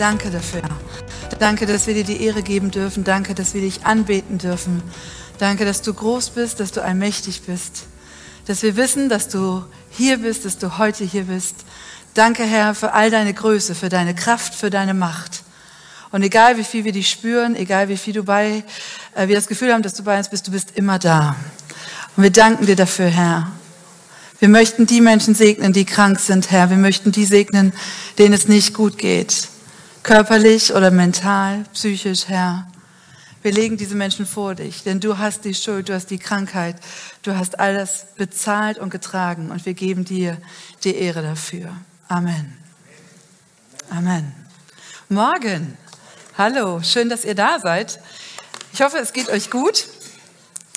Danke dafür. Danke, dass wir dir die Ehre geben dürfen. Danke, dass wir dich anbeten dürfen. Danke, dass du groß bist, dass du allmächtig bist. Dass wir wissen, dass du hier bist, dass du heute hier bist. Danke, Herr, für all deine Größe, für deine Kraft, für deine Macht. Und egal wie viel wir dich spüren, egal wie viel du bei, äh, wir das Gefühl haben, dass du bei uns bist, du bist immer da. Und wir danken dir dafür, Herr. Wir möchten die Menschen segnen, die krank sind, Herr. Wir möchten die segnen, denen es nicht gut geht. Körperlich oder mental, psychisch, Herr. Wir legen diese Menschen vor dich, denn du hast die Schuld, du hast die Krankheit, du hast alles bezahlt und getragen und wir geben dir die Ehre dafür. Amen. Amen. Morgen. Hallo, schön, dass ihr da seid. Ich hoffe, es geht euch gut.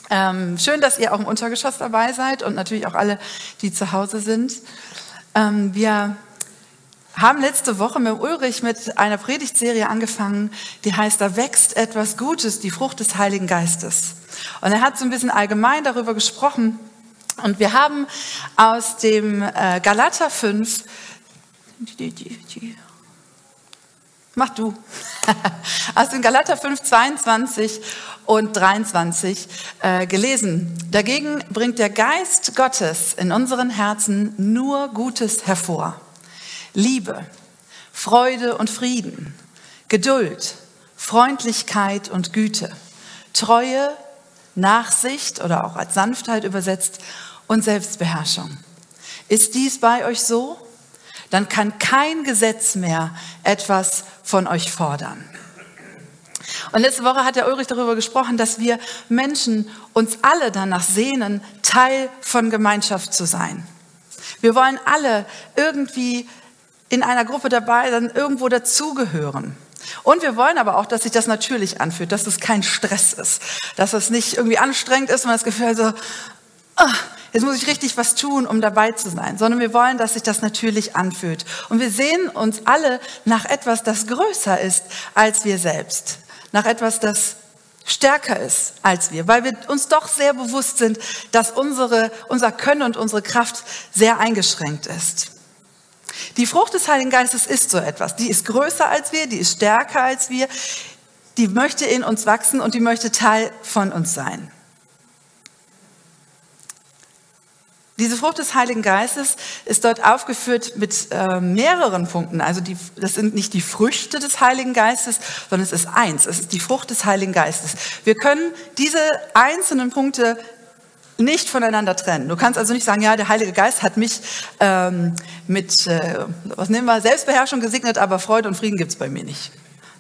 Ähm, schön, dass ihr auch im Untergeschoss dabei seid und natürlich auch alle, die zu Hause sind. Ähm, wir haben letzte Woche mit Ulrich mit einer Predigtserie angefangen, die heißt, da wächst etwas Gutes, die Frucht des Heiligen Geistes. Und er hat so ein bisschen allgemein darüber gesprochen. Und wir haben aus dem äh, Galater 5 Mach du. Aus dem Galater 5, 22 und 23 äh, gelesen. Dagegen bringt der Geist Gottes in unseren Herzen nur Gutes hervor. Liebe, Freude und Frieden, Geduld, Freundlichkeit und Güte, Treue, Nachsicht oder auch als Sanftheit übersetzt und Selbstbeherrschung. Ist dies bei euch so? Dann kann kein Gesetz mehr etwas von euch fordern. Und letzte Woche hat der Ulrich darüber gesprochen, dass wir Menschen uns alle danach sehnen, Teil von Gemeinschaft zu sein. Wir wollen alle irgendwie in einer Gruppe dabei sein, irgendwo dazugehören. Und wir wollen aber auch, dass sich das natürlich anfühlt, dass es kein Stress ist, dass es nicht irgendwie anstrengend ist und das Gefühl so, ah, jetzt muss ich richtig was tun, um dabei zu sein, sondern wir wollen, dass sich das natürlich anfühlt. Und wir sehen uns alle nach etwas, das größer ist als wir selbst, nach etwas, das stärker ist als wir, weil wir uns doch sehr bewusst sind, dass unsere, unser Können und unsere Kraft sehr eingeschränkt ist. Die Frucht des Heiligen Geistes ist so etwas. Die ist größer als wir, die ist stärker als wir, die möchte in uns wachsen und die möchte Teil von uns sein. Diese Frucht des Heiligen Geistes ist dort aufgeführt mit äh, mehreren Punkten. Also die, das sind nicht die Früchte des Heiligen Geistes, sondern es ist eins. Es ist die Frucht des Heiligen Geistes. Wir können diese einzelnen Punkte nicht voneinander trennen. Du kannst also nicht sagen, ja, der Heilige Geist hat mich ähm, mit, äh, was nehmen wir, Selbstbeherrschung gesegnet, aber Freude und Frieden gibt's bei mir nicht.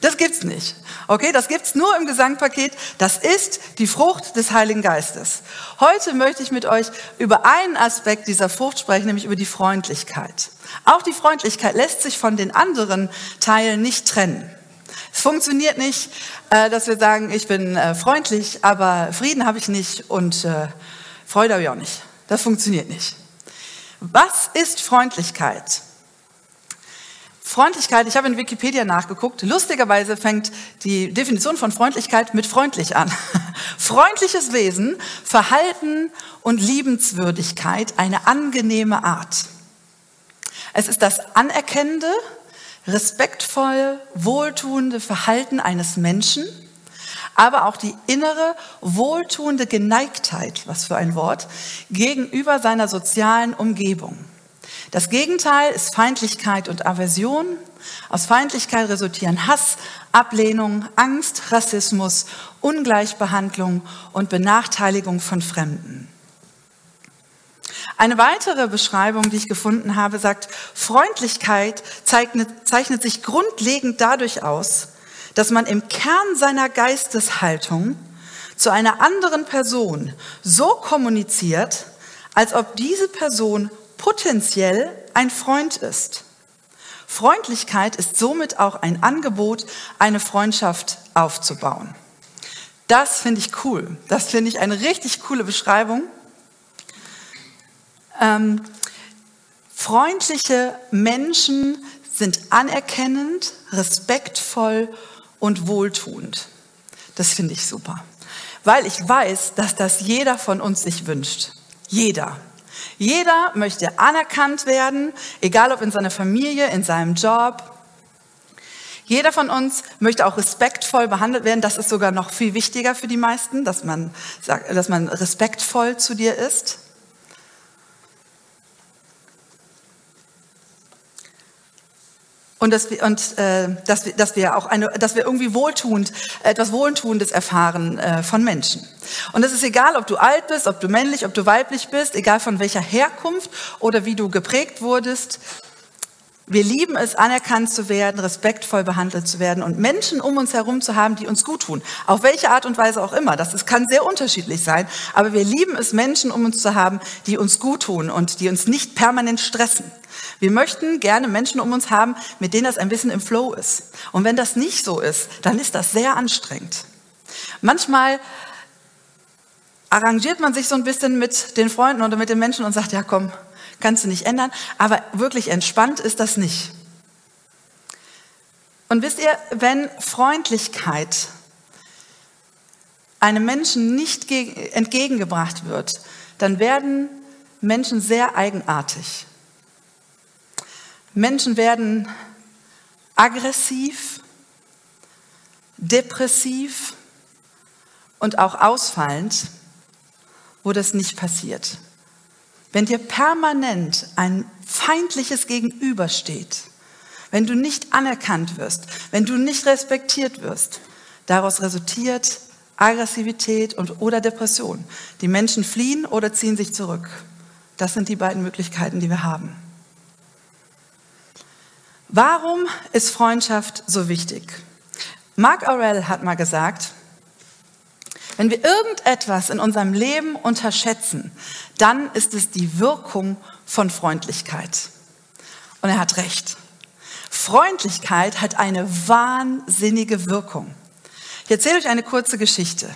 Das gibt's nicht. Okay, das gibt's nur im Gesangpaket. Das ist die Frucht des Heiligen Geistes. Heute möchte ich mit euch über einen Aspekt dieser Frucht sprechen, nämlich über die Freundlichkeit. Auch die Freundlichkeit lässt sich von den anderen Teilen nicht trennen. Es funktioniert nicht, äh, dass wir sagen, ich bin äh, freundlich, aber Frieden habe ich nicht und äh, Freude habe ich auch nicht. Das funktioniert nicht. Was ist Freundlichkeit? Freundlichkeit, ich habe in Wikipedia nachgeguckt. Lustigerweise fängt die Definition von Freundlichkeit mit freundlich an. Freundliches Wesen, Verhalten und Liebenswürdigkeit, eine angenehme Art. Es ist das anerkennende, respektvolle, wohltuende Verhalten eines Menschen, aber auch die innere, wohltuende Geneigtheit, was für ein Wort, gegenüber seiner sozialen Umgebung. Das Gegenteil ist Feindlichkeit und Aversion. Aus Feindlichkeit resultieren Hass, Ablehnung, Angst, Rassismus, Ungleichbehandlung und Benachteiligung von Fremden. Eine weitere Beschreibung, die ich gefunden habe, sagt, Freundlichkeit zeichnet, zeichnet sich grundlegend dadurch aus, dass man im Kern seiner Geisteshaltung zu einer anderen Person so kommuniziert, als ob diese Person potenziell ein Freund ist. Freundlichkeit ist somit auch ein Angebot, eine Freundschaft aufzubauen. Das finde ich cool. Das finde ich eine richtig coole Beschreibung. Ähm, freundliche Menschen sind anerkennend, respektvoll und wohltuend. Das finde ich super. Weil ich weiß, dass das jeder von uns sich wünscht. Jeder. Jeder möchte anerkannt werden, egal ob in seiner Familie, in seinem Job. Jeder von uns möchte auch respektvoll behandelt werden. Das ist sogar noch viel wichtiger für die meisten, dass man, sagt, dass man respektvoll zu dir ist. Und dass wir, und, äh, dass wir, dass wir auch eine, dass wir irgendwie wohltuend, etwas Wohltuendes erfahren äh, von Menschen. Und es ist egal, ob du alt bist, ob du männlich, ob du weiblich bist, egal von welcher Herkunft oder wie du geprägt wurdest. Wir lieben es, anerkannt zu werden, respektvoll behandelt zu werden und Menschen um uns herum zu haben, die uns gut tun. Auf welche Art und Weise auch immer. Das ist, kann sehr unterschiedlich sein. Aber wir lieben es, Menschen um uns zu haben, die uns gut tun und die uns nicht permanent stressen. Wir möchten gerne Menschen um uns haben, mit denen das ein bisschen im Flow ist. Und wenn das nicht so ist, dann ist das sehr anstrengend. Manchmal arrangiert man sich so ein bisschen mit den Freunden oder mit den Menschen und sagt, ja komm, kannst du nicht ändern. Aber wirklich entspannt ist das nicht. Und wisst ihr, wenn Freundlichkeit einem Menschen nicht entgegengebracht wird, dann werden Menschen sehr eigenartig. Menschen werden aggressiv, depressiv und auch ausfallend, wo das nicht passiert. Wenn dir permanent ein feindliches Gegenüber steht, wenn du nicht anerkannt wirst, wenn du nicht respektiert wirst, daraus resultiert Aggressivität und oder Depression. Die Menschen fliehen oder ziehen sich zurück. Das sind die beiden Möglichkeiten, die wir haben. Warum ist Freundschaft so wichtig? Mark Aurel hat mal gesagt, wenn wir irgendetwas in unserem Leben unterschätzen, dann ist es die Wirkung von Freundlichkeit. Und er hat recht. Freundlichkeit hat eine wahnsinnige Wirkung. Ich erzähle euch eine kurze Geschichte.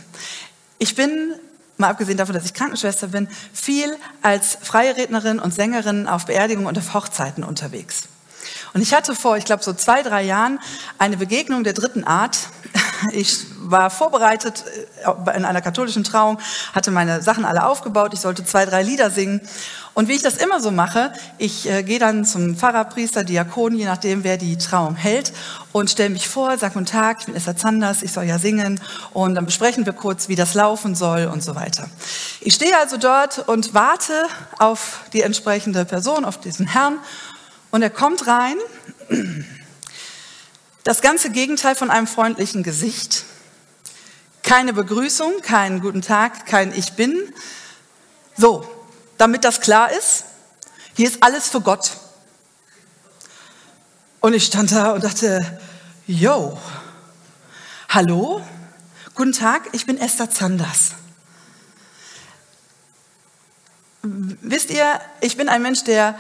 Ich bin, mal abgesehen davon, dass ich Krankenschwester bin, viel als freie Rednerin und Sängerin auf Beerdigungen und auf Hochzeiten unterwegs. Und ich hatte vor, ich glaube, so zwei, drei Jahren eine Begegnung der dritten Art. Ich war vorbereitet äh, in einer katholischen Trauung, hatte meine Sachen alle aufgebaut. Ich sollte zwei, drei Lieder singen. Und wie ich das immer so mache, ich äh, gehe dann zum Pfarrer, Priester, Diakon, je nachdem, wer die Trauung hält, und stelle mich vor, sage Guten Tag, ich bin Esther Zanders, ich soll ja singen. Und dann besprechen wir kurz, wie das laufen soll und so weiter. Ich stehe also dort und warte auf die entsprechende Person, auf diesen Herrn. Und er kommt rein, das ganze Gegenteil von einem freundlichen Gesicht. Keine Begrüßung, keinen guten Tag, kein Ich bin. So, damit das klar ist, hier ist alles für Gott. Und ich stand da und dachte, yo, hallo, guten Tag, ich bin Esther Zanders. Wisst ihr, ich bin ein Mensch, der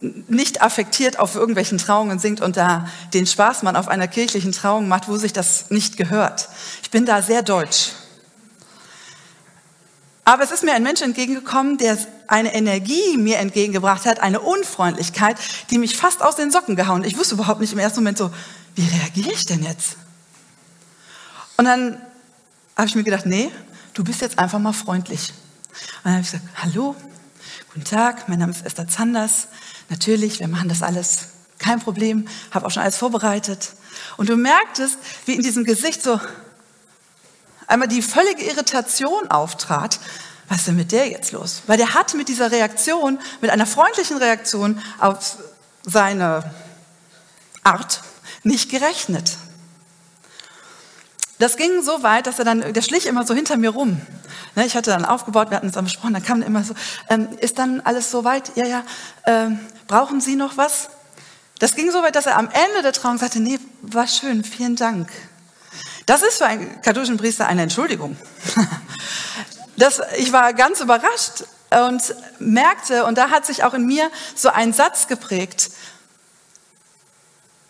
nicht affektiert auf irgendwelchen Trauungen singt und da den Spaß man auf einer kirchlichen Trauung macht, wo sich das nicht gehört. Ich bin da sehr deutsch. Aber es ist mir ein Mensch entgegengekommen, der eine Energie mir entgegengebracht hat, eine Unfreundlichkeit, die mich fast aus den Socken gehauen. Ich wusste überhaupt nicht im ersten Moment so, wie reagiere ich denn jetzt? Und dann habe ich mir gedacht, nee, du bist jetzt einfach mal freundlich. Und dann habe ich gesagt, hallo, guten Tag, mein Name ist Esther Zanders. Natürlich, wir machen das alles, kein Problem, habe auch schon alles vorbereitet. Und du merktest, wie in diesem Gesicht so einmal die völlige Irritation auftrat. Was ist denn mit der jetzt los? Weil der hat mit dieser Reaktion, mit einer freundlichen Reaktion auf seine Art nicht gerechnet. Das ging so weit, dass er dann, der schlich immer so hinter mir rum. Ne, ich hatte dann aufgebaut, wir hatten es dann besprochen, dann kam er immer so, ähm, ist dann alles so weit? Ja, ja, ähm, brauchen Sie noch was? Das ging so weit, dass er am Ende der Trauung sagte, nee, war schön, vielen Dank. Das ist für einen katholischen Priester eine Entschuldigung. Das, ich war ganz überrascht und merkte, und da hat sich auch in mir so ein Satz geprägt,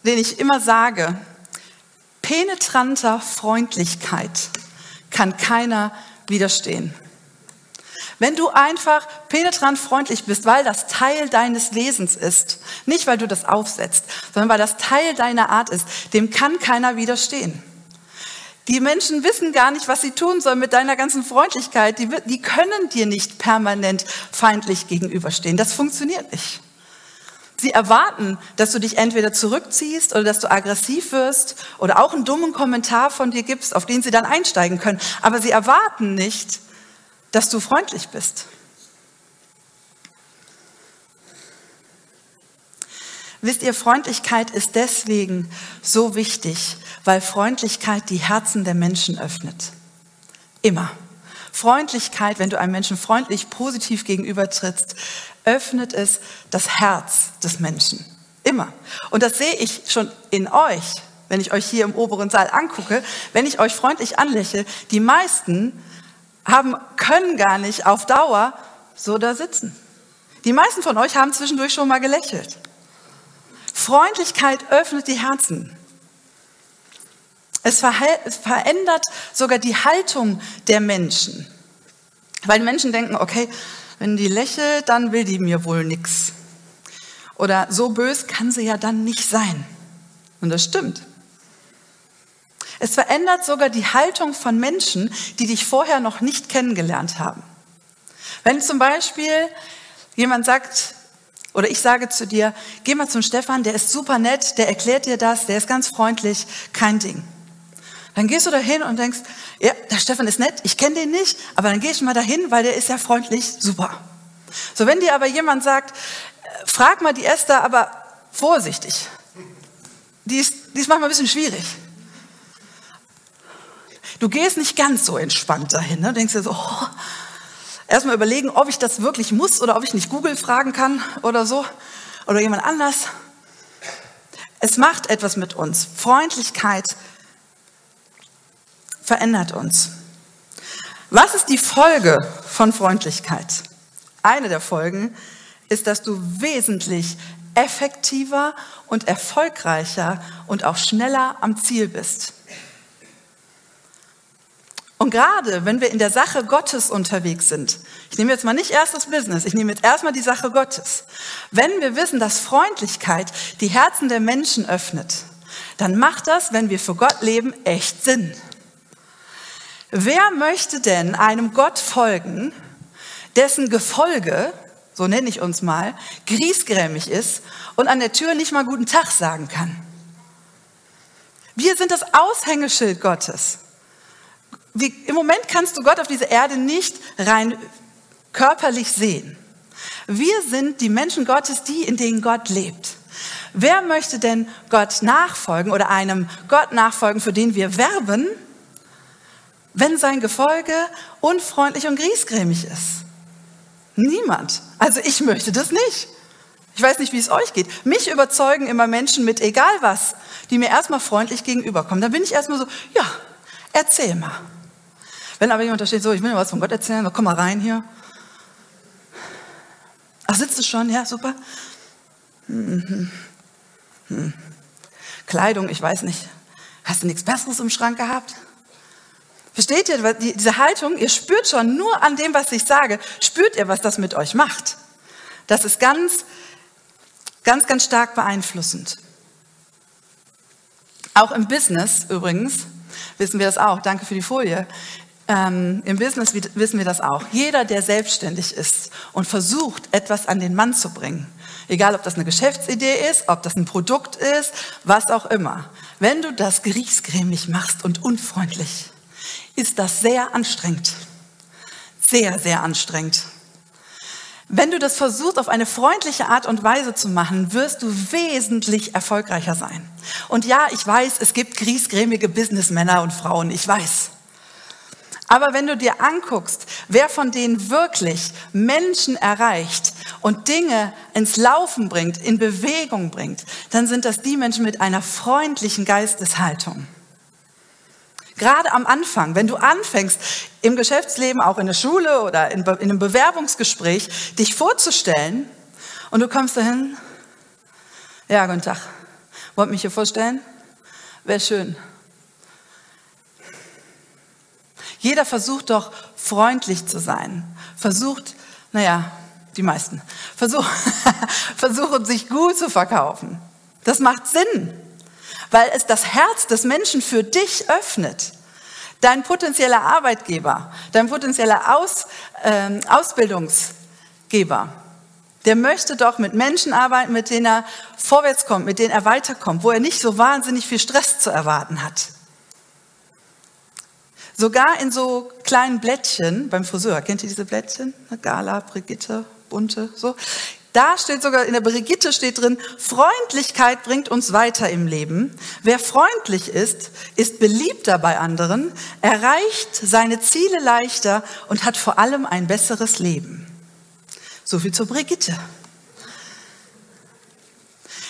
den ich immer sage, penetranter Freundlichkeit kann keiner widerstehen. Wenn du einfach penetrant freundlich bist, weil das Teil deines Wesens ist, nicht weil du das aufsetzt, sondern weil das Teil deiner Art ist, dem kann keiner widerstehen. Die Menschen wissen gar nicht, was sie tun sollen mit deiner ganzen Freundlichkeit. Die, die können dir nicht permanent feindlich gegenüberstehen. Das funktioniert nicht. Sie erwarten, dass du dich entweder zurückziehst oder dass du aggressiv wirst oder auch einen dummen Kommentar von dir gibst, auf den sie dann einsteigen können. Aber sie erwarten nicht, dass du freundlich bist. Wisst ihr, Freundlichkeit ist deswegen so wichtig, weil Freundlichkeit die Herzen der Menschen öffnet. Immer. Freundlichkeit, wenn du einem Menschen freundlich, positiv gegenübertrittst, öffnet es das Herz des Menschen. Immer. Und das sehe ich schon in euch, wenn ich euch hier im oberen Saal angucke, wenn ich euch freundlich anlächle. Die meisten haben, können gar nicht auf Dauer so da sitzen. Die meisten von euch haben zwischendurch schon mal gelächelt. Freundlichkeit öffnet die Herzen. Es verändert sogar die Haltung der Menschen. Weil Menschen denken, okay, wenn die lächelt, dann will die mir wohl nichts. Oder so bös kann sie ja dann nicht sein. Und das stimmt. Es verändert sogar die Haltung von Menschen, die dich vorher noch nicht kennengelernt haben. Wenn zum Beispiel jemand sagt, oder ich sage zu dir, geh mal zum Stefan, der ist super nett, der erklärt dir das, der ist ganz freundlich, kein Ding. Dann gehst du dahin und denkst, ja, der Stefan ist nett, ich kenne den nicht, aber dann gehst du mal dahin, weil der ist ja freundlich, super. So, wenn dir aber jemand sagt, äh, frag mal die Esther, aber vorsichtig. Die ist, die ist manchmal ein bisschen schwierig. Du gehst nicht ganz so entspannt dahin. Ne? Du denkst dir so, oh, erstmal überlegen, ob ich das wirklich muss oder ob ich nicht Google fragen kann oder so. Oder jemand anders. Es macht etwas mit uns. Freundlichkeit verändert uns. Was ist die Folge von Freundlichkeit? Eine der Folgen ist, dass du wesentlich effektiver und erfolgreicher und auch schneller am Ziel bist. Und gerade wenn wir in der Sache Gottes unterwegs sind, ich nehme jetzt mal nicht erst das Business, ich nehme jetzt erstmal die Sache Gottes. Wenn wir wissen, dass Freundlichkeit die Herzen der Menschen öffnet, dann macht das, wenn wir für Gott leben, echt Sinn. Wer möchte denn einem Gott folgen, dessen Gefolge, so nenne ich uns mal, griesgrämig ist und an der Tür nicht mal guten Tag sagen kann? Wir sind das Aushängeschild Gottes. Wie, Im Moment kannst du Gott auf dieser Erde nicht rein körperlich sehen. Wir sind die Menschen Gottes, die in denen Gott lebt. Wer möchte denn Gott nachfolgen oder einem Gott nachfolgen, für den wir werben, wenn sein Gefolge unfreundlich und griesgrämig ist? Niemand. Also ich möchte das nicht. Ich weiß nicht, wie es euch geht. Mich überzeugen immer Menschen mit egal was, die mir erstmal freundlich gegenüberkommen. Da bin ich erstmal so, ja, erzähl mal. Wenn aber jemand da steht, so, ich will dir was von Gott erzählen, komm mal rein hier. Ach, sitzt du schon? Ja, super. Hm, hm. Kleidung, ich weiß nicht. Hast du nichts Besseres im Schrank gehabt? Versteht ihr diese Haltung? Ihr spürt schon nur an dem, was ich sage, spürt ihr, was das mit euch macht. Das ist ganz, ganz, ganz stark beeinflussend. Auch im Business übrigens wissen wir das auch. Danke für die Folie. Ähm, Im Business wissen wir das auch. Jeder, der selbstständig ist und versucht, etwas an den Mann zu bringen, egal ob das eine Geschäftsidee ist, ob das ein Produkt ist, was auch immer, wenn du das griechsgrämig machst und unfreundlich, ist das sehr anstrengend. Sehr, sehr anstrengend. Wenn du das versuchst, auf eine freundliche Art und Weise zu machen, wirst du wesentlich erfolgreicher sein. Und ja, ich weiß, es gibt griesgrämige Businessmänner und Frauen, ich weiß. Aber wenn du dir anguckst, wer von denen wirklich Menschen erreicht und Dinge ins Laufen bringt, in Bewegung bringt, dann sind das die Menschen mit einer freundlichen Geisteshaltung. Gerade am Anfang, wenn du anfängst, im Geschäftsleben, auch in der Schule oder in, in einem Bewerbungsgespräch, dich vorzustellen und du kommst dahin, ja, guten Tag, wollt mich hier vorstellen? Wäre schön. Jeder versucht doch freundlich zu sein, versucht, naja, die meisten, versuch, versuchen sich gut zu verkaufen. Das macht Sinn weil es das Herz des Menschen für dich öffnet. Dein potenzieller Arbeitgeber, dein potenzieller Aus, äh, Ausbildungsgeber, der möchte doch mit Menschen arbeiten, mit denen er vorwärts kommt, mit denen er weiterkommt, wo er nicht so wahnsinnig viel Stress zu erwarten hat. Sogar in so kleinen Blättchen beim Friseur, kennt ihr diese Blättchen? Gala, Brigitte, bunte, so. Da steht sogar in der Brigitte steht drin, Freundlichkeit bringt uns weiter im Leben. Wer freundlich ist, ist beliebter bei anderen, erreicht seine Ziele leichter und hat vor allem ein besseres Leben. So viel zur Brigitte.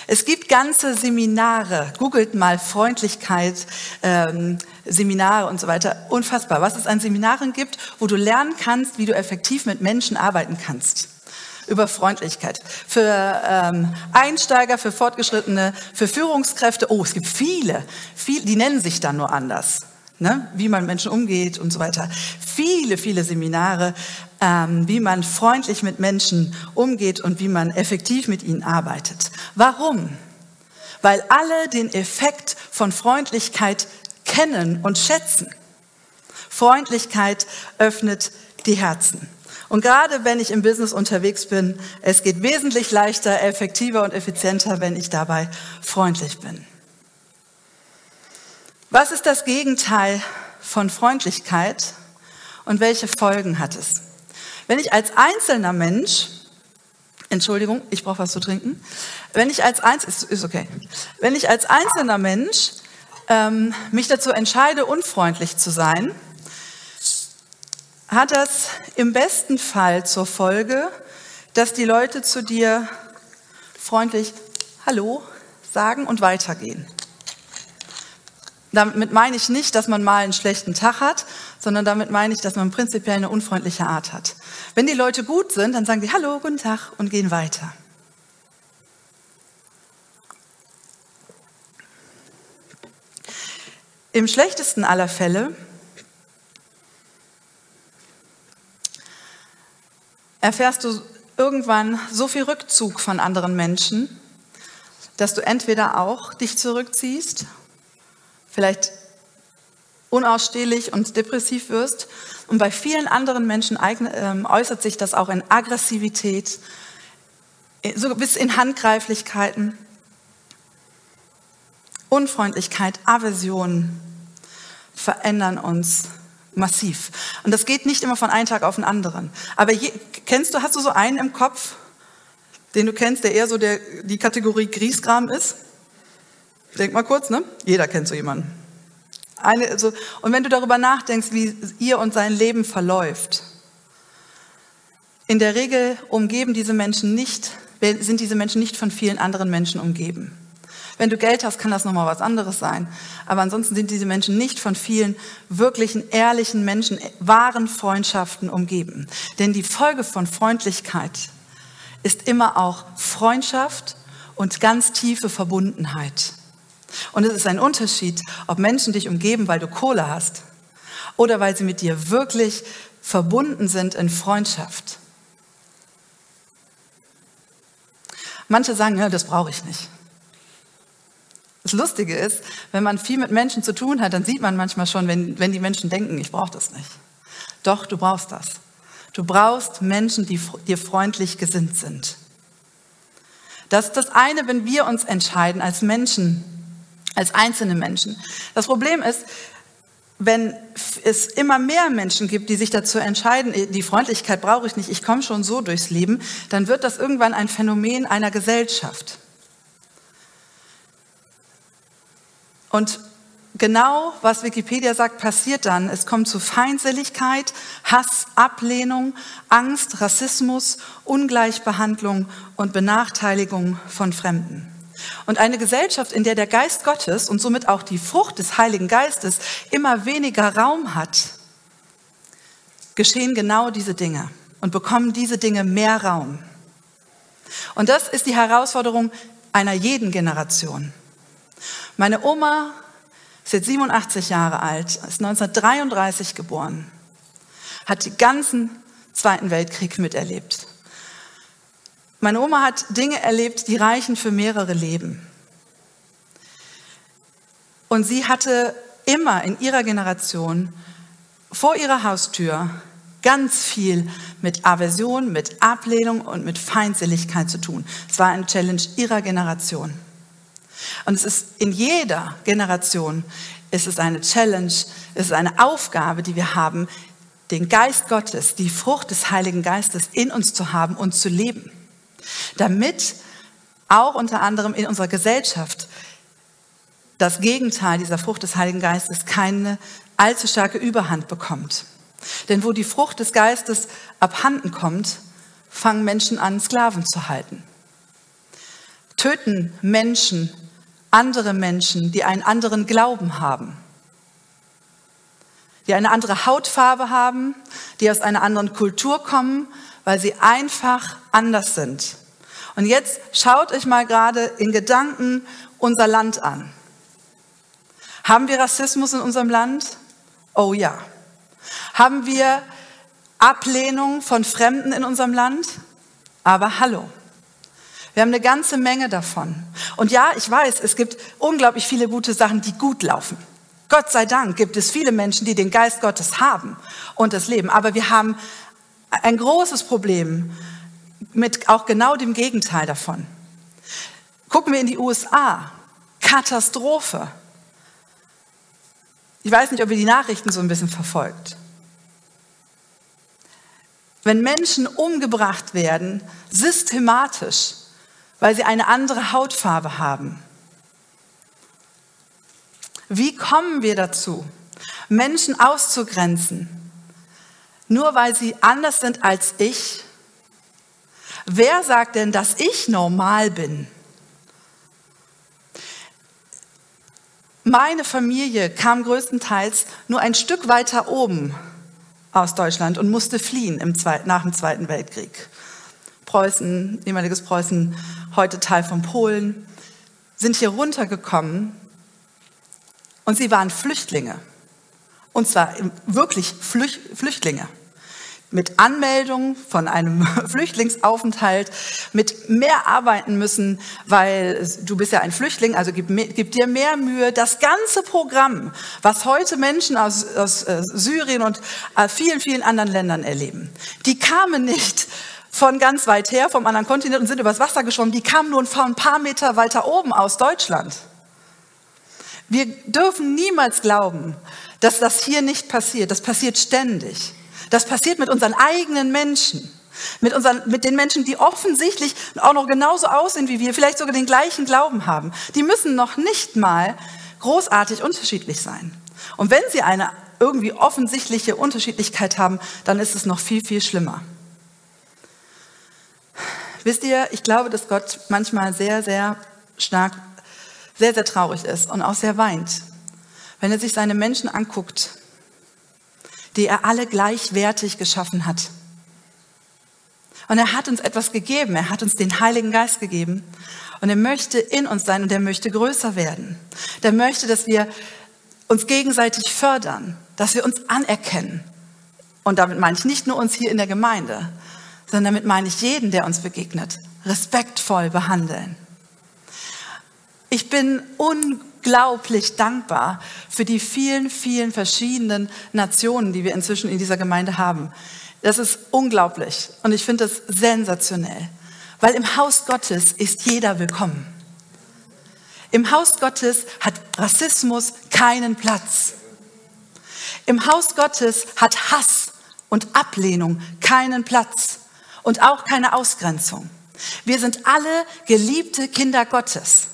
Es gibt ganze Seminare, googelt mal Freundlichkeit, ähm, Seminare und so weiter. Unfassbar, was es an Seminaren gibt, wo du lernen kannst, wie du effektiv mit Menschen arbeiten kannst über Freundlichkeit. Für ähm, Einsteiger, für Fortgeschrittene, für Führungskräfte. Oh, es gibt viele, viele die nennen sich dann nur anders. Ne? Wie man Menschen umgeht und so weiter. Viele, viele Seminare, ähm, wie man freundlich mit Menschen umgeht und wie man effektiv mit ihnen arbeitet. Warum? Weil alle den Effekt von Freundlichkeit kennen und schätzen. Freundlichkeit öffnet die Herzen. Und gerade wenn ich im Business unterwegs bin, es geht wesentlich leichter, effektiver und effizienter, wenn ich dabei freundlich bin. Was ist das Gegenteil von Freundlichkeit und welche Folgen hat es? Wenn ich als einzelner Mensch, Entschuldigung, ich brauche was zu trinken, wenn ich als Einz ist, ist okay, wenn ich als einzelner Mensch ähm, mich dazu entscheide, unfreundlich zu sein, hat das im besten Fall zur Folge, dass die Leute zu dir freundlich Hallo sagen und weitergehen. Damit meine ich nicht, dass man mal einen schlechten Tag hat, sondern damit meine ich, dass man prinzipiell eine unfreundliche Art hat. Wenn die Leute gut sind, dann sagen sie Hallo, guten Tag und gehen weiter. Im schlechtesten aller Fälle erfährst du irgendwann so viel Rückzug von anderen Menschen, dass du entweder auch dich zurückziehst, vielleicht unausstehlich und depressiv wirst. Und bei vielen anderen Menschen ähm, äußert sich das auch in Aggressivität, so bis in Handgreiflichkeiten, Unfreundlichkeit, Aversion verändern uns massiv. Und das geht nicht immer von einem Tag auf den anderen. Aber je, kennst du, hast du so einen im Kopf, den du kennst, der eher so der, die Kategorie Griesgram ist? Denk mal kurz, ne? Jeder kennt so jemanden. Eine, also, und wenn du darüber nachdenkst, wie ihr und sein Leben verläuft, in der Regel umgeben diese Menschen nicht, sind diese Menschen nicht von vielen anderen Menschen umgeben. Wenn du Geld hast, kann das nochmal was anderes sein. Aber ansonsten sind diese Menschen nicht von vielen wirklichen, ehrlichen Menschen, wahren Freundschaften umgeben. Denn die Folge von Freundlichkeit ist immer auch Freundschaft und ganz tiefe Verbundenheit. Und es ist ein Unterschied, ob Menschen dich umgeben, weil du Kohle hast oder weil sie mit dir wirklich verbunden sind in Freundschaft. Manche sagen, ja, das brauche ich nicht. Das Lustige ist, wenn man viel mit Menschen zu tun hat, dann sieht man manchmal schon, wenn, wenn die Menschen denken, ich brauche das nicht. Doch, du brauchst das. Du brauchst Menschen, die dir freundlich gesinnt sind. Das ist das eine, wenn wir uns entscheiden als Menschen, als einzelne Menschen. Das Problem ist, wenn es immer mehr Menschen gibt, die sich dazu entscheiden, die Freundlichkeit brauche ich nicht, ich komme schon so durchs Leben, dann wird das irgendwann ein Phänomen einer Gesellschaft. Und genau, was Wikipedia sagt, passiert dann. Es kommt zu Feindseligkeit, Hass, Ablehnung, Angst, Rassismus, Ungleichbehandlung und Benachteiligung von Fremden. Und eine Gesellschaft, in der der Geist Gottes und somit auch die Frucht des Heiligen Geistes immer weniger Raum hat, geschehen genau diese Dinge und bekommen diese Dinge mehr Raum. Und das ist die Herausforderung einer jeden Generation. Meine Oma ist jetzt 87 Jahre alt, ist 1933 geboren, hat den ganzen Zweiten Weltkrieg miterlebt. Meine Oma hat Dinge erlebt, die reichen für mehrere Leben. Und sie hatte immer in ihrer Generation vor ihrer Haustür ganz viel mit Aversion, mit Ablehnung und mit Feindseligkeit zu tun. Es war eine Challenge ihrer Generation. Und es ist in jeder Generation, es ist eine Challenge, es ist eine Aufgabe, die wir haben, den Geist Gottes, die Frucht des Heiligen Geistes in uns zu haben und zu leben. Damit auch unter anderem in unserer Gesellschaft das Gegenteil dieser Frucht des Heiligen Geistes keine allzu starke Überhand bekommt. Denn wo die Frucht des Geistes abhanden kommt, fangen Menschen an, Sklaven zu halten. Töten Menschen andere Menschen, die einen anderen Glauben haben, die eine andere Hautfarbe haben, die aus einer anderen Kultur kommen, weil sie einfach anders sind. Und jetzt schaut euch mal gerade in Gedanken unser Land an. Haben wir Rassismus in unserem Land? Oh ja. Haben wir Ablehnung von Fremden in unserem Land? Aber hallo. Wir haben eine ganze Menge davon. Und ja, ich weiß, es gibt unglaublich viele gute Sachen, die gut laufen. Gott sei Dank gibt es viele Menschen, die den Geist Gottes haben und das Leben. Aber wir haben ein großes Problem mit auch genau dem Gegenteil davon. Gucken wir in die USA. Katastrophe. Ich weiß nicht, ob ihr die Nachrichten so ein bisschen verfolgt. Wenn Menschen umgebracht werden, systematisch, weil sie eine andere Hautfarbe haben. Wie kommen wir dazu, Menschen auszugrenzen, nur weil sie anders sind als ich? Wer sagt denn, dass ich normal bin? Meine Familie kam größtenteils nur ein Stück weiter oben aus Deutschland und musste fliehen im nach dem Zweiten Weltkrieg. Preußen, ehemaliges Preußen, heute Teil von Polen, sind hier runtergekommen und sie waren Flüchtlinge. Und zwar wirklich Flüch Flüchtlinge. Mit Anmeldung von einem Flüchtlingsaufenthalt, mit mehr arbeiten müssen, weil du bist ja ein Flüchtling, also gib, gib dir mehr Mühe. Das ganze Programm, was heute Menschen aus, aus äh, Syrien und äh, vielen, vielen anderen Ländern erleben, die kamen nicht von ganz weit her, vom anderen Kontinent und sind übers Wasser geschwommen. Die kamen nur ein paar Meter weiter oben aus Deutschland. Wir dürfen niemals glauben, dass das hier nicht passiert. Das passiert ständig. Das passiert mit unseren eigenen Menschen. Mit, unseren, mit den Menschen, die offensichtlich auch noch genauso aussehen wie wir, vielleicht sogar den gleichen Glauben haben. Die müssen noch nicht mal großartig unterschiedlich sein. Und wenn sie eine irgendwie offensichtliche Unterschiedlichkeit haben, dann ist es noch viel, viel schlimmer. Wisst ihr, ich glaube, dass Gott manchmal sehr, sehr stark, sehr, sehr traurig ist und auch sehr weint, wenn er sich seine Menschen anguckt, die er alle gleichwertig geschaffen hat. Und er hat uns etwas gegeben. Er hat uns den Heiligen Geist gegeben. Und er möchte in uns sein und er möchte größer werden. Der möchte, dass wir uns gegenseitig fördern, dass wir uns anerkennen. Und damit meine ich nicht nur uns hier in der Gemeinde, sondern damit meine ich jeden, der uns begegnet, respektvoll behandeln. Ich bin unglaublich dankbar für die vielen, vielen verschiedenen Nationen, die wir inzwischen in dieser Gemeinde haben. Das ist unglaublich und ich finde das sensationell, weil im Haus Gottes ist jeder willkommen. Im Haus Gottes hat Rassismus keinen Platz. Im Haus Gottes hat Hass und Ablehnung keinen Platz und auch keine Ausgrenzung. Wir sind alle geliebte Kinder Gottes.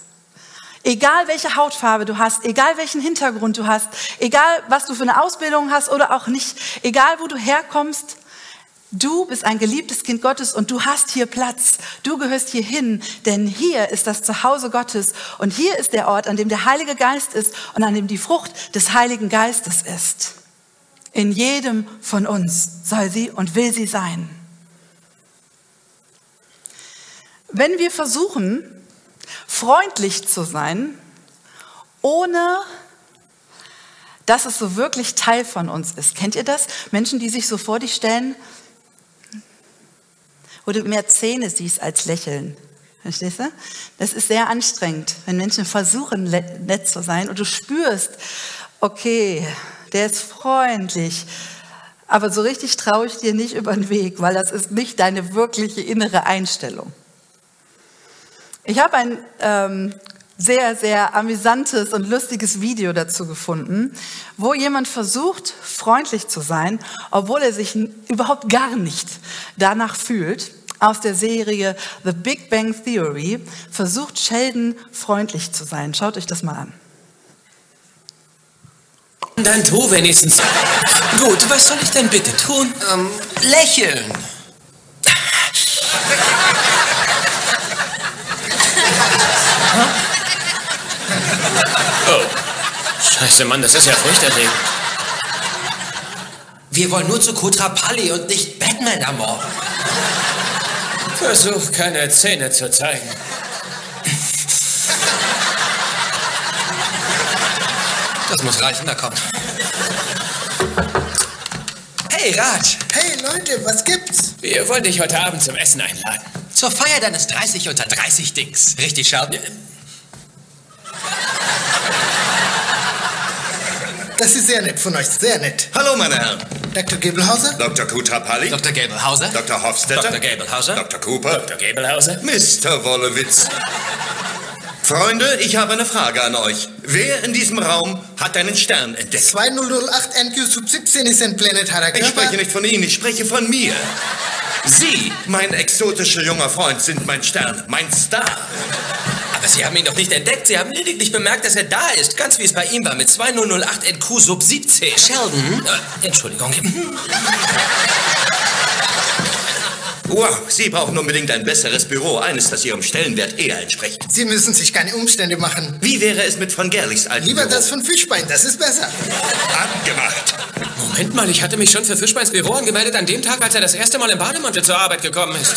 Egal welche Hautfarbe du hast, egal welchen Hintergrund du hast, egal was du für eine Ausbildung hast oder auch nicht, egal wo du herkommst, du bist ein geliebtes Kind Gottes und du hast hier Platz. Du gehörst hier hin, denn hier ist das Zuhause Gottes und hier ist der Ort, an dem der Heilige Geist ist und an dem die Frucht des Heiligen Geistes ist. In jedem von uns soll sie und will sie sein. Wenn wir versuchen, freundlich zu sein, ohne dass es so wirklich Teil von uns ist. Kennt ihr das? Menschen, die sich so vor dich stellen, wo du mehr Zähne siehst als Lächeln. Verstehst du? Das ist sehr anstrengend, wenn Menschen versuchen, nett zu sein und du spürst, okay, der ist freundlich, Aber so richtig traue ich dir nicht über den Weg, weil das ist nicht deine wirkliche innere Einstellung. Ich habe ein ähm, sehr, sehr amüsantes und lustiges Video dazu gefunden, wo jemand versucht, freundlich zu sein, obwohl er sich überhaupt gar nicht danach fühlt. Aus der Serie The Big Bang Theory versucht Sheldon freundlich zu sein. Schaut euch das mal an. Dann tu wenigstens. Gut, was soll ich denn bitte tun? Ähm, lächeln. Oh. Scheiße, Mann, das ist ja furchterregend. Wir wollen nur zu Kutrapalli und nicht Batman am Morgen. Versuch, keine Zähne zu zeigen. Das muss reichen, da kommt. Hey, Raj. Hey, Leute, was gibt's? Wir wollen dich heute Abend zum Essen einladen. Zur Feier deines 30 unter 30 Dings. Richtig, Sheldon? Das ist sehr nett von euch, sehr nett. Hallo, meine Herren. Dr. Gabelhauser? Dr. Kutrapalli. Dr. Gabelhauser? Dr. Hofstetter. Dr. Gabelhauser? Dr. Cooper. Dr. Gabelhauser? Mr. Wollewitz. Freunde, ich habe eine Frage an euch. Wer in diesem Raum hat einen Stern entdeckt? 2008 NQ Sub 17 ist ein planetarer Körper. Ich spreche nicht von Ihnen, ich spreche von mir. Sie, mein exotischer junger Freund, sind mein Stern, mein Star. Sie haben ihn doch nicht entdeckt. Sie haben lediglich bemerkt, dass er da ist. Ganz wie es bei ihm war mit 2008 NQ Sub 17. Sheldon? Äh, Entschuldigung. Wow, Sie brauchen unbedingt ein besseres Büro, eines, das Ihrem Stellenwert eher entspricht. Sie müssen sich keine Umstände machen. Wie wäre es mit von Gerlichs alten Lieber Büro? das von Fischbein, das ist besser. Abgemacht. Moment mal, ich hatte mich schon für Fischbeins Büro angemeldet an dem Tag, als er das erste Mal im Bademantel zur Arbeit gekommen ist.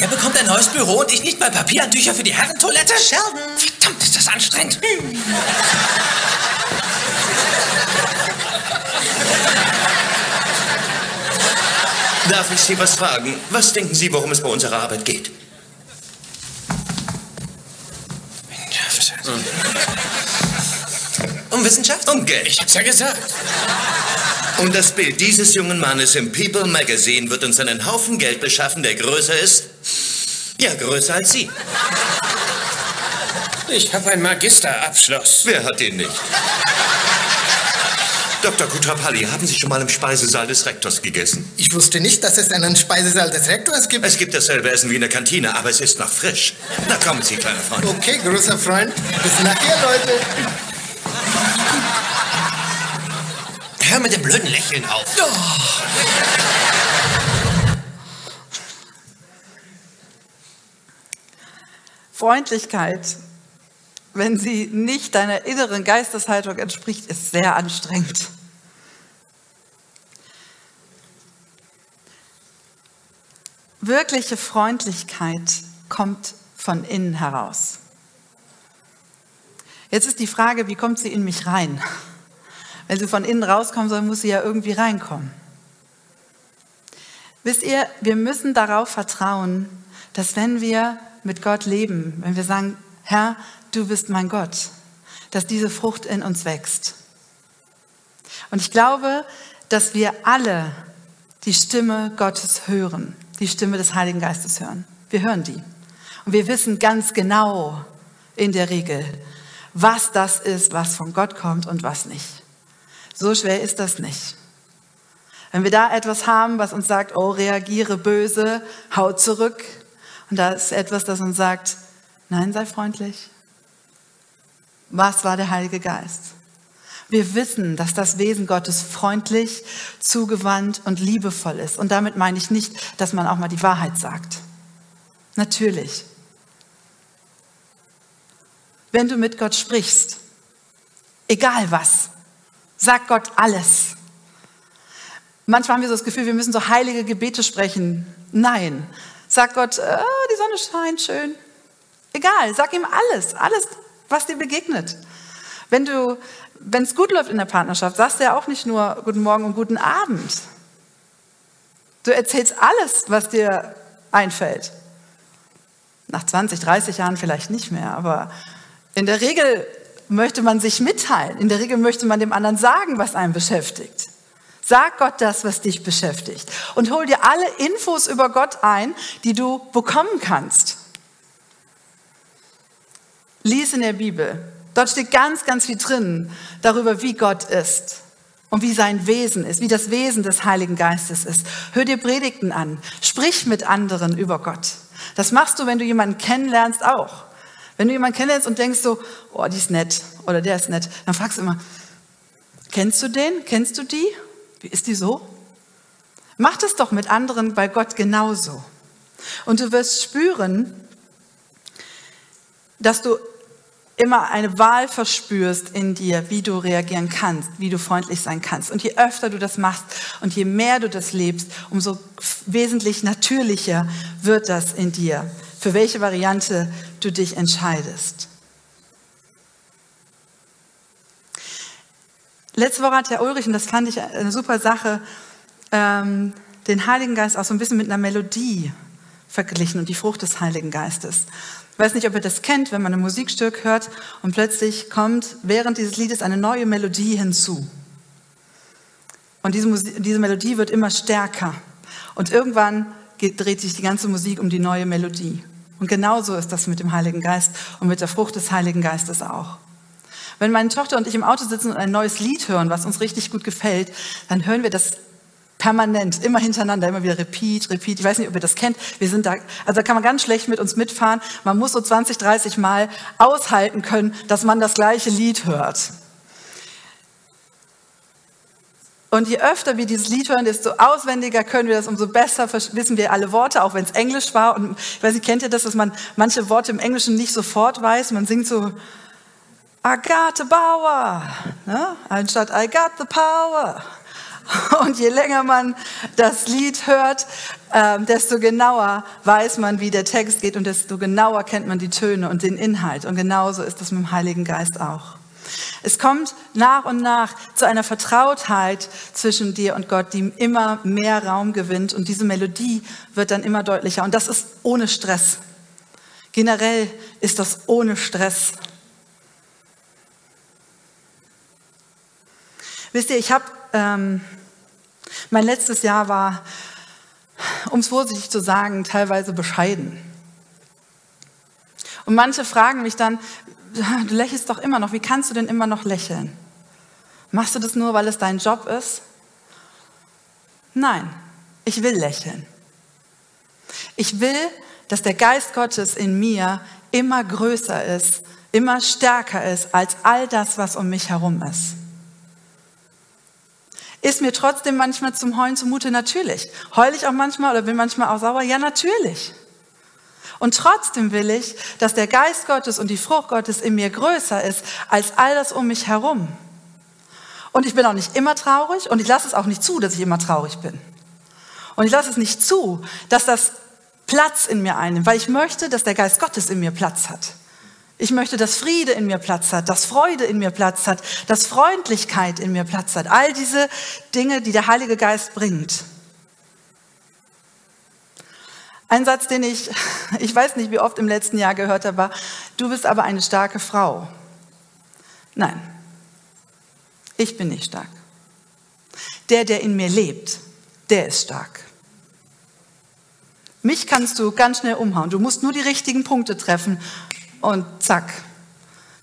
Er bekommt ein neues Büro und ich nicht mal Papiertücher für die Herrentoilette? Sheldon! Verdammt, ist das anstrengend. Darf ich Sie was fragen? Was denken Sie, worum es bei unserer Arbeit geht? Um Wissenschaft? Um Geld. Ich hab's ja gesagt. Und das Bild dieses jungen Mannes im People Magazine wird uns einen Haufen Geld beschaffen, der größer ist. Ja, größer als Sie. Ich habe einen Magisterabschluss. Wer hat den nicht? Dr. Kutrapalli, haben Sie schon mal im Speisesaal des Rektors gegessen? Ich wusste nicht, dass es einen Speisesaal des Rektors gibt. Es gibt dasselbe Essen wie in der Kantine, aber es ist noch frisch. Na kommen Sie, kleiner Freund. Okay, großer Freund. Bis nachher, Leute. Hör mit dem blöden Lächeln auf. Freundlichkeit, wenn sie nicht deiner inneren Geisteshaltung entspricht, ist sehr anstrengend. Wirkliche Freundlichkeit kommt von innen heraus. Jetzt ist die Frage, wie kommt sie in mich rein? Wenn sie von innen rauskommen soll, muss sie ja irgendwie reinkommen. Wisst ihr, wir müssen darauf vertrauen, dass wenn wir mit Gott leben, wenn wir sagen, Herr, du bist mein Gott, dass diese Frucht in uns wächst. Und ich glaube, dass wir alle die Stimme Gottes hören, die Stimme des Heiligen Geistes hören. Wir hören die. Und wir wissen ganz genau in der Regel, was das ist, was von Gott kommt und was nicht. So schwer ist das nicht. Wenn wir da etwas haben, was uns sagt, oh, reagiere böse, hau zurück. Und da ist etwas, das uns sagt, nein, sei freundlich. Was war der Heilige Geist? Wir wissen, dass das Wesen Gottes freundlich, zugewandt und liebevoll ist. Und damit meine ich nicht, dass man auch mal die Wahrheit sagt. Natürlich. Wenn du mit Gott sprichst, egal was, sag Gott alles. Manchmal haben wir so das Gefühl, wir müssen so heilige Gebete sprechen. Nein, sag Gott, äh, die Sonne scheint schön. Egal, sag ihm alles, alles, was dir begegnet. Wenn du, wenn es gut läuft in der Partnerschaft, sagst du ja auch nicht nur Guten Morgen und Guten Abend. Du erzählst alles, was dir einfällt. Nach 20, 30 Jahren vielleicht nicht mehr, aber in der Regel möchte man sich mitteilen. In der Regel möchte man dem anderen sagen, was einen beschäftigt. Sag Gott das, was dich beschäftigt. Und hol dir alle Infos über Gott ein, die du bekommen kannst. Lies in der Bibel. Dort steht ganz, ganz viel drin darüber, wie Gott ist und wie sein Wesen ist, wie das Wesen des Heiligen Geistes ist. Hör dir Predigten an. Sprich mit anderen über Gott. Das machst du, wenn du jemanden kennenlernst, auch. Wenn du jemanden kennenlernst und denkst so, oh, die ist nett oder der ist nett, dann fragst du immer, kennst du den? Kennst du die? Wie ist die so? Mach das doch mit anderen bei Gott genauso. Und du wirst spüren, dass du immer eine Wahl verspürst in dir, wie du reagieren kannst, wie du freundlich sein kannst. Und je öfter du das machst und je mehr du das lebst, umso wesentlich natürlicher wird das in dir, für welche Variante du dich entscheidest. Letzte Woche hat Herr Ulrich, und das fand ich eine super Sache, ähm, den Heiligen Geist auch so ein bisschen mit einer Melodie verglichen und die Frucht des Heiligen Geistes. Ich weiß nicht, ob ihr das kennt, wenn man ein Musikstück hört und plötzlich kommt während dieses Liedes eine neue Melodie hinzu. Und diese, Musik, diese Melodie wird immer stärker. Und irgendwann geht, dreht sich die ganze Musik um die neue Melodie. Und genauso ist das mit dem Heiligen Geist und mit der Frucht des Heiligen Geistes auch. Wenn meine Tochter und ich im Auto sitzen und ein neues Lied hören, was uns richtig gut gefällt, dann hören wir das permanent, immer hintereinander, immer wieder repeat, repeat. Ich weiß nicht, ob ihr das kennt. Wir sind da, also da kann man ganz schlecht mit uns mitfahren. Man muss so 20, 30 Mal aushalten können, dass man das gleiche Lied hört. Und je öfter wir dieses Lied hören, desto auswendiger können wir das, umso besser wissen wir alle Worte, auch wenn es Englisch war. Und ich weiß nicht, kennt ihr das, dass man manche Worte im Englischen nicht sofort weiß? Man singt so, I got the power, ne? anstatt I got the power. Und je länger man das Lied hört, ähm, desto genauer weiß man, wie der Text geht und desto genauer kennt man die Töne und den Inhalt. Und genauso ist das mit dem Heiligen Geist auch. Es kommt nach und nach zu einer Vertrautheit zwischen dir und Gott, die immer mehr Raum gewinnt und diese Melodie wird dann immer deutlicher. Und das ist ohne Stress. Generell ist das ohne Stress. Wisst ihr, ich habe ähm, mein letztes Jahr war, um es vorsichtig zu sagen, teilweise bescheiden. Und manche fragen mich dann, du lächelst doch immer noch, wie kannst du denn immer noch lächeln? Machst du das nur, weil es dein Job ist? Nein, ich will lächeln. Ich will, dass der Geist Gottes in mir immer größer ist, immer stärker ist als all das, was um mich herum ist. Ist mir trotzdem manchmal zum Heulen zumute? Natürlich. Heul ich auch manchmal oder bin manchmal auch sauer? Ja, natürlich. Und trotzdem will ich, dass der Geist Gottes und die Frucht Gottes in mir größer ist als all das um mich herum. Und ich bin auch nicht immer traurig und ich lasse es auch nicht zu, dass ich immer traurig bin. Und ich lasse es nicht zu, dass das Platz in mir einnimmt, weil ich möchte, dass der Geist Gottes in mir Platz hat. Ich möchte, dass Friede in mir Platz hat, dass Freude in mir Platz hat, dass Freundlichkeit in mir Platz hat. All diese Dinge, die der Heilige Geist bringt. Ein Satz, den ich, ich weiß nicht, wie oft im letzten Jahr gehört habe, war, du bist aber eine starke Frau. Nein, ich bin nicht stark. Der, der in mir lebt, der ist stark. Mich kannst du ganz schnell umhauen. Du musst nur die richtigen Punkte treffen und zack.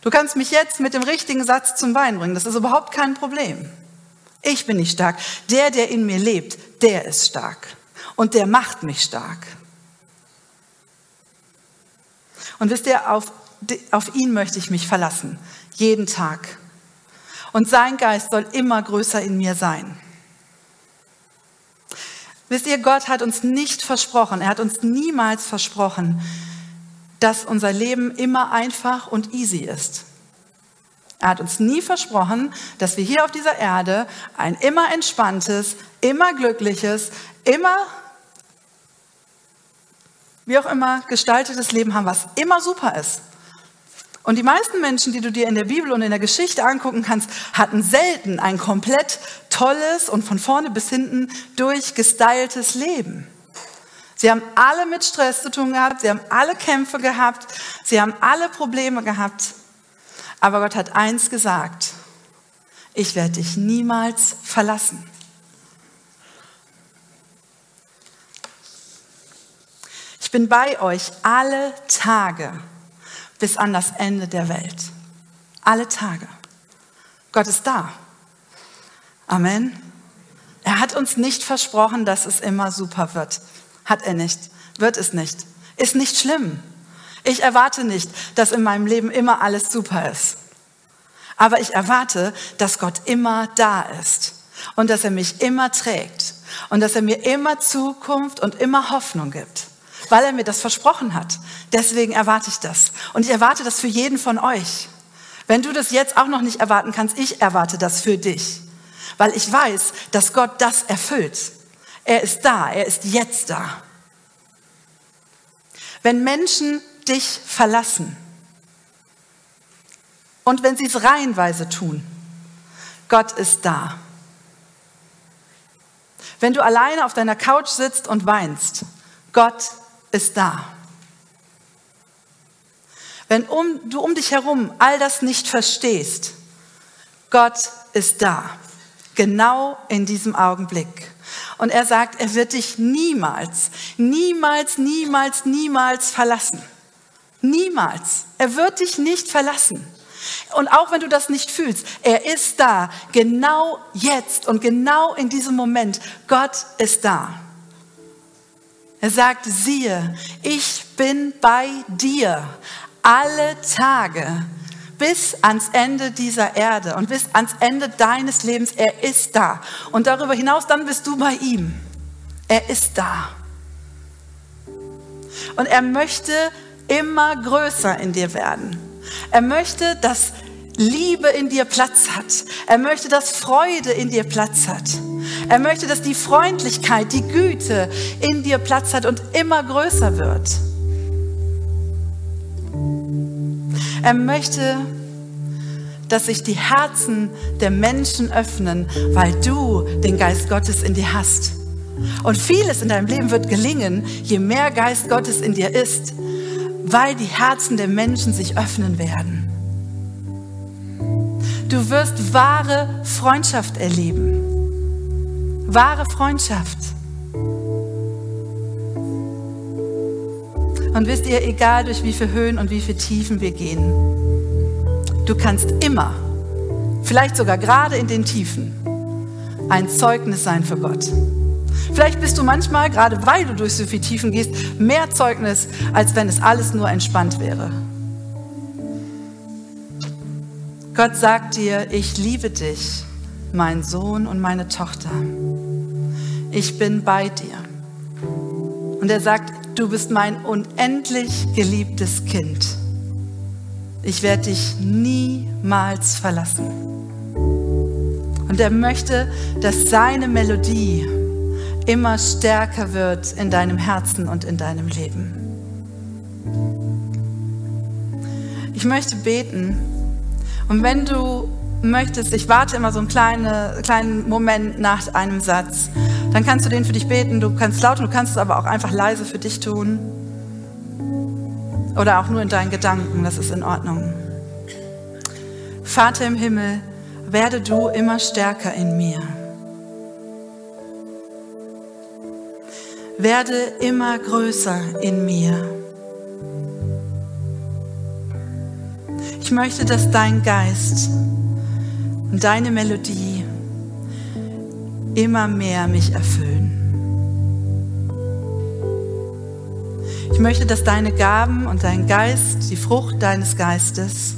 Du kannst mich jetzt mit dem richtigen Satz zum Wein bringen. Das ist überhaupt kein Problem. Ich bin nicht stark. Der, der in mir lebt, der ist stark. Und der macht mich stark. Und wisst ihr, auf, auf ihn möchte ich mich verlassen. Jeden Tag. Und sein Geist soll immer größer in mir sein. Wisst ihr, Gott hat uns nicht versprochen, er hat uns niemals versprochen, dass unser Leben immer einfach und easy ist. Er hat uns nie versprochen, dass wir hier auf dieser Erde ein immer entspanntes, immer glückliches, immer, wie auch immer, gestaltetes Leben haben, was immer super ist. Und die meisten Menschen, die du dir in der Bibel und in der Geschichte angucken kannst, hatten selten ein komplett tolles und von vorne bis hinten durchgestyltes Leben. Sie haben alle mit Stress zu tun gehabt, sie haben alle Kämpfe gehabt, sie haben alle Probleme gehabt. Aber Gott hat eins gesagt, ich werde dich niemals verlassen. Ich bin bei euch alle Tage bis an das Ende der Welt. Alle Tage. Gott ist da. Amen. Er hat uns nicht versprochen, dass es immer super wird. Hat er nicht. Wird es nicht. Ist nicht schlimm. Ich erwarte nicht, dass in meinem Leben immer alles super ist. Aber ich erwarte, dass Gott immer da ist und dass er mich immer trägt und dass er mir immer Zukunft und immer Hoffnung gibt, weil er mir das versprochen hat. Deswegen erwarte ich das. Und ich erwarte das für jeden von euch. Wenn du das jetzt auch noch nicht erwarten kannst, ich erwarte das für dich, weil ich weiß, dass Gott das erfüllt. Er ist da, er ist jetzt da. Wenn Menschen dich verlassen und wenn sie es reihenweise tun, Gott ist da. Wenn du alleine auf deiner Couch sitzt und weinst, Gott ist da. Wenn um, du um dich herum all das nicht verstehst, Gott ist da, genau in diesem Augenblick. Und er sagt, er wird dich niemals, niemals, niemals, niemals verlassen. Niemals. Er wird dich nicht verlassen. Und auch wenn du das nicht fühlst, er ist da, genau jetzt und genau in diesem Moment. Gott ist da. Er sagt, siehe, ich bin bei dir alle Tage bis ans Ende dieser Erde und bis ans Ende deines Lebens. Er ist da. Und darüber hinaus, dann bist du bei ihm. Er ist da. Und er möchte immer größer in dir werden. Er möchte, dass Liebe in dir Platz hat. Er möchte, dass Freude in dir Platz hat. Er möchte, dass die Freundlichkeit, die Güte in dir Platz hat und immer größer wird. Er möchte, dass sich die Herzen der Menschen öffnen, weil du den Geist Gottes in dir hast. Und vieles in deinem Leben wird gelingen, je mehr Geist Gottes in dir ist, weil die Herzen der Menschen sich öffnen werden. Du wirst wahre Freundschaft erleben. Wahre Freundschaft. Und wisst ihr, egal durch wie viele Höhen und wie viele Tiefen wir gehen, du kannst immer, vielleicht sogar gerade in den Tiefen, ein Zeugnis sein für Gott. Vielleicht bist du manchmal, gerade weil du durch so viele Tiefen gehst, mehr Zeugnis, als wenn es alles nur entspannt wäre. Gott sagt dir, ich liebe dich, mein Sohn und meine Tochter. Ich bin bei dir. Und er sagt, du bist mein unendlich geliebtes Kind. Ich werde dich niemals verlassen. Und er möchte, dass seine Melodie immer stärker wird in deinem Herzen und in deinem Leben. Ich möchte beten und wenn du möchtest, ich warte immer so einen kleine, kleinen Moment nach einem Satz, dann kannst du den für dich beten. Du kannst laut, du kannst es aber auch einfach leise für dich tun. Oder auch nur in deinen Gedanken, das ist in Ordnung. Vater im Himmel, werde du immer stärker in mir. Werde immer größer in mir. Ich möchte, dass dein Geist und deine Melodie immer mehr mich erfüllen. Ich möchte, dass deine Gaben und dein Geist, die Frucht deines Geistes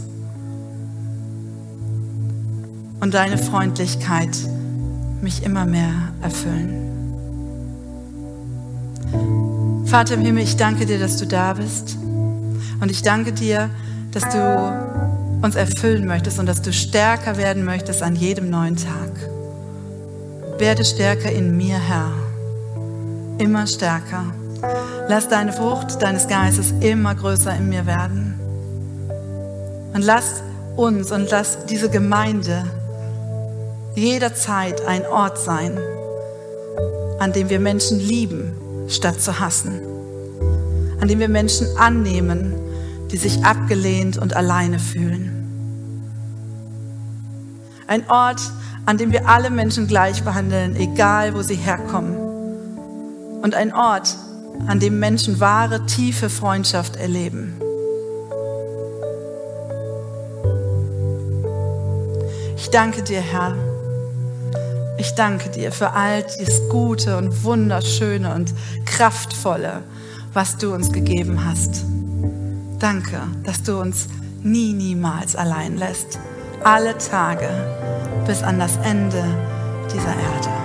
und deine Freundlichkeit mich immer mehr erfüllen. Vater im Himmel, ich danke dir, dass du da bist. Und ich danke dir, dass du uns erfüllen möchtest und dass du stärker werden möchtest an jedem neuen Tag. Werde stärker in mir, Herr. Immer stärker. Lass deine Frucht deines Geistes immer größer in mir werden. Und lass uns und lass diese Gemeinde jederzeit ein Ort sein, an dem wir Menschen lieben, statt zu hassen. An dem wir Menschen annehmen, die sich abgelehnt und alleine fühlen. Ein Ort, an dem wir alle Menschen gleich behandeln, egal wo sie herkommen. Und ein Ort, an dem Menschen wahre, tiefe Freundschaft erleben. Ich danke dir, Herr. Ich danke dir für all dieses Gute und Wunderschöne und Kraftvolle, was du uns gegeben hast. Danke, dass du uns nie, niemals allein lässt. Alle Tage bis an das Ende dieser Erde.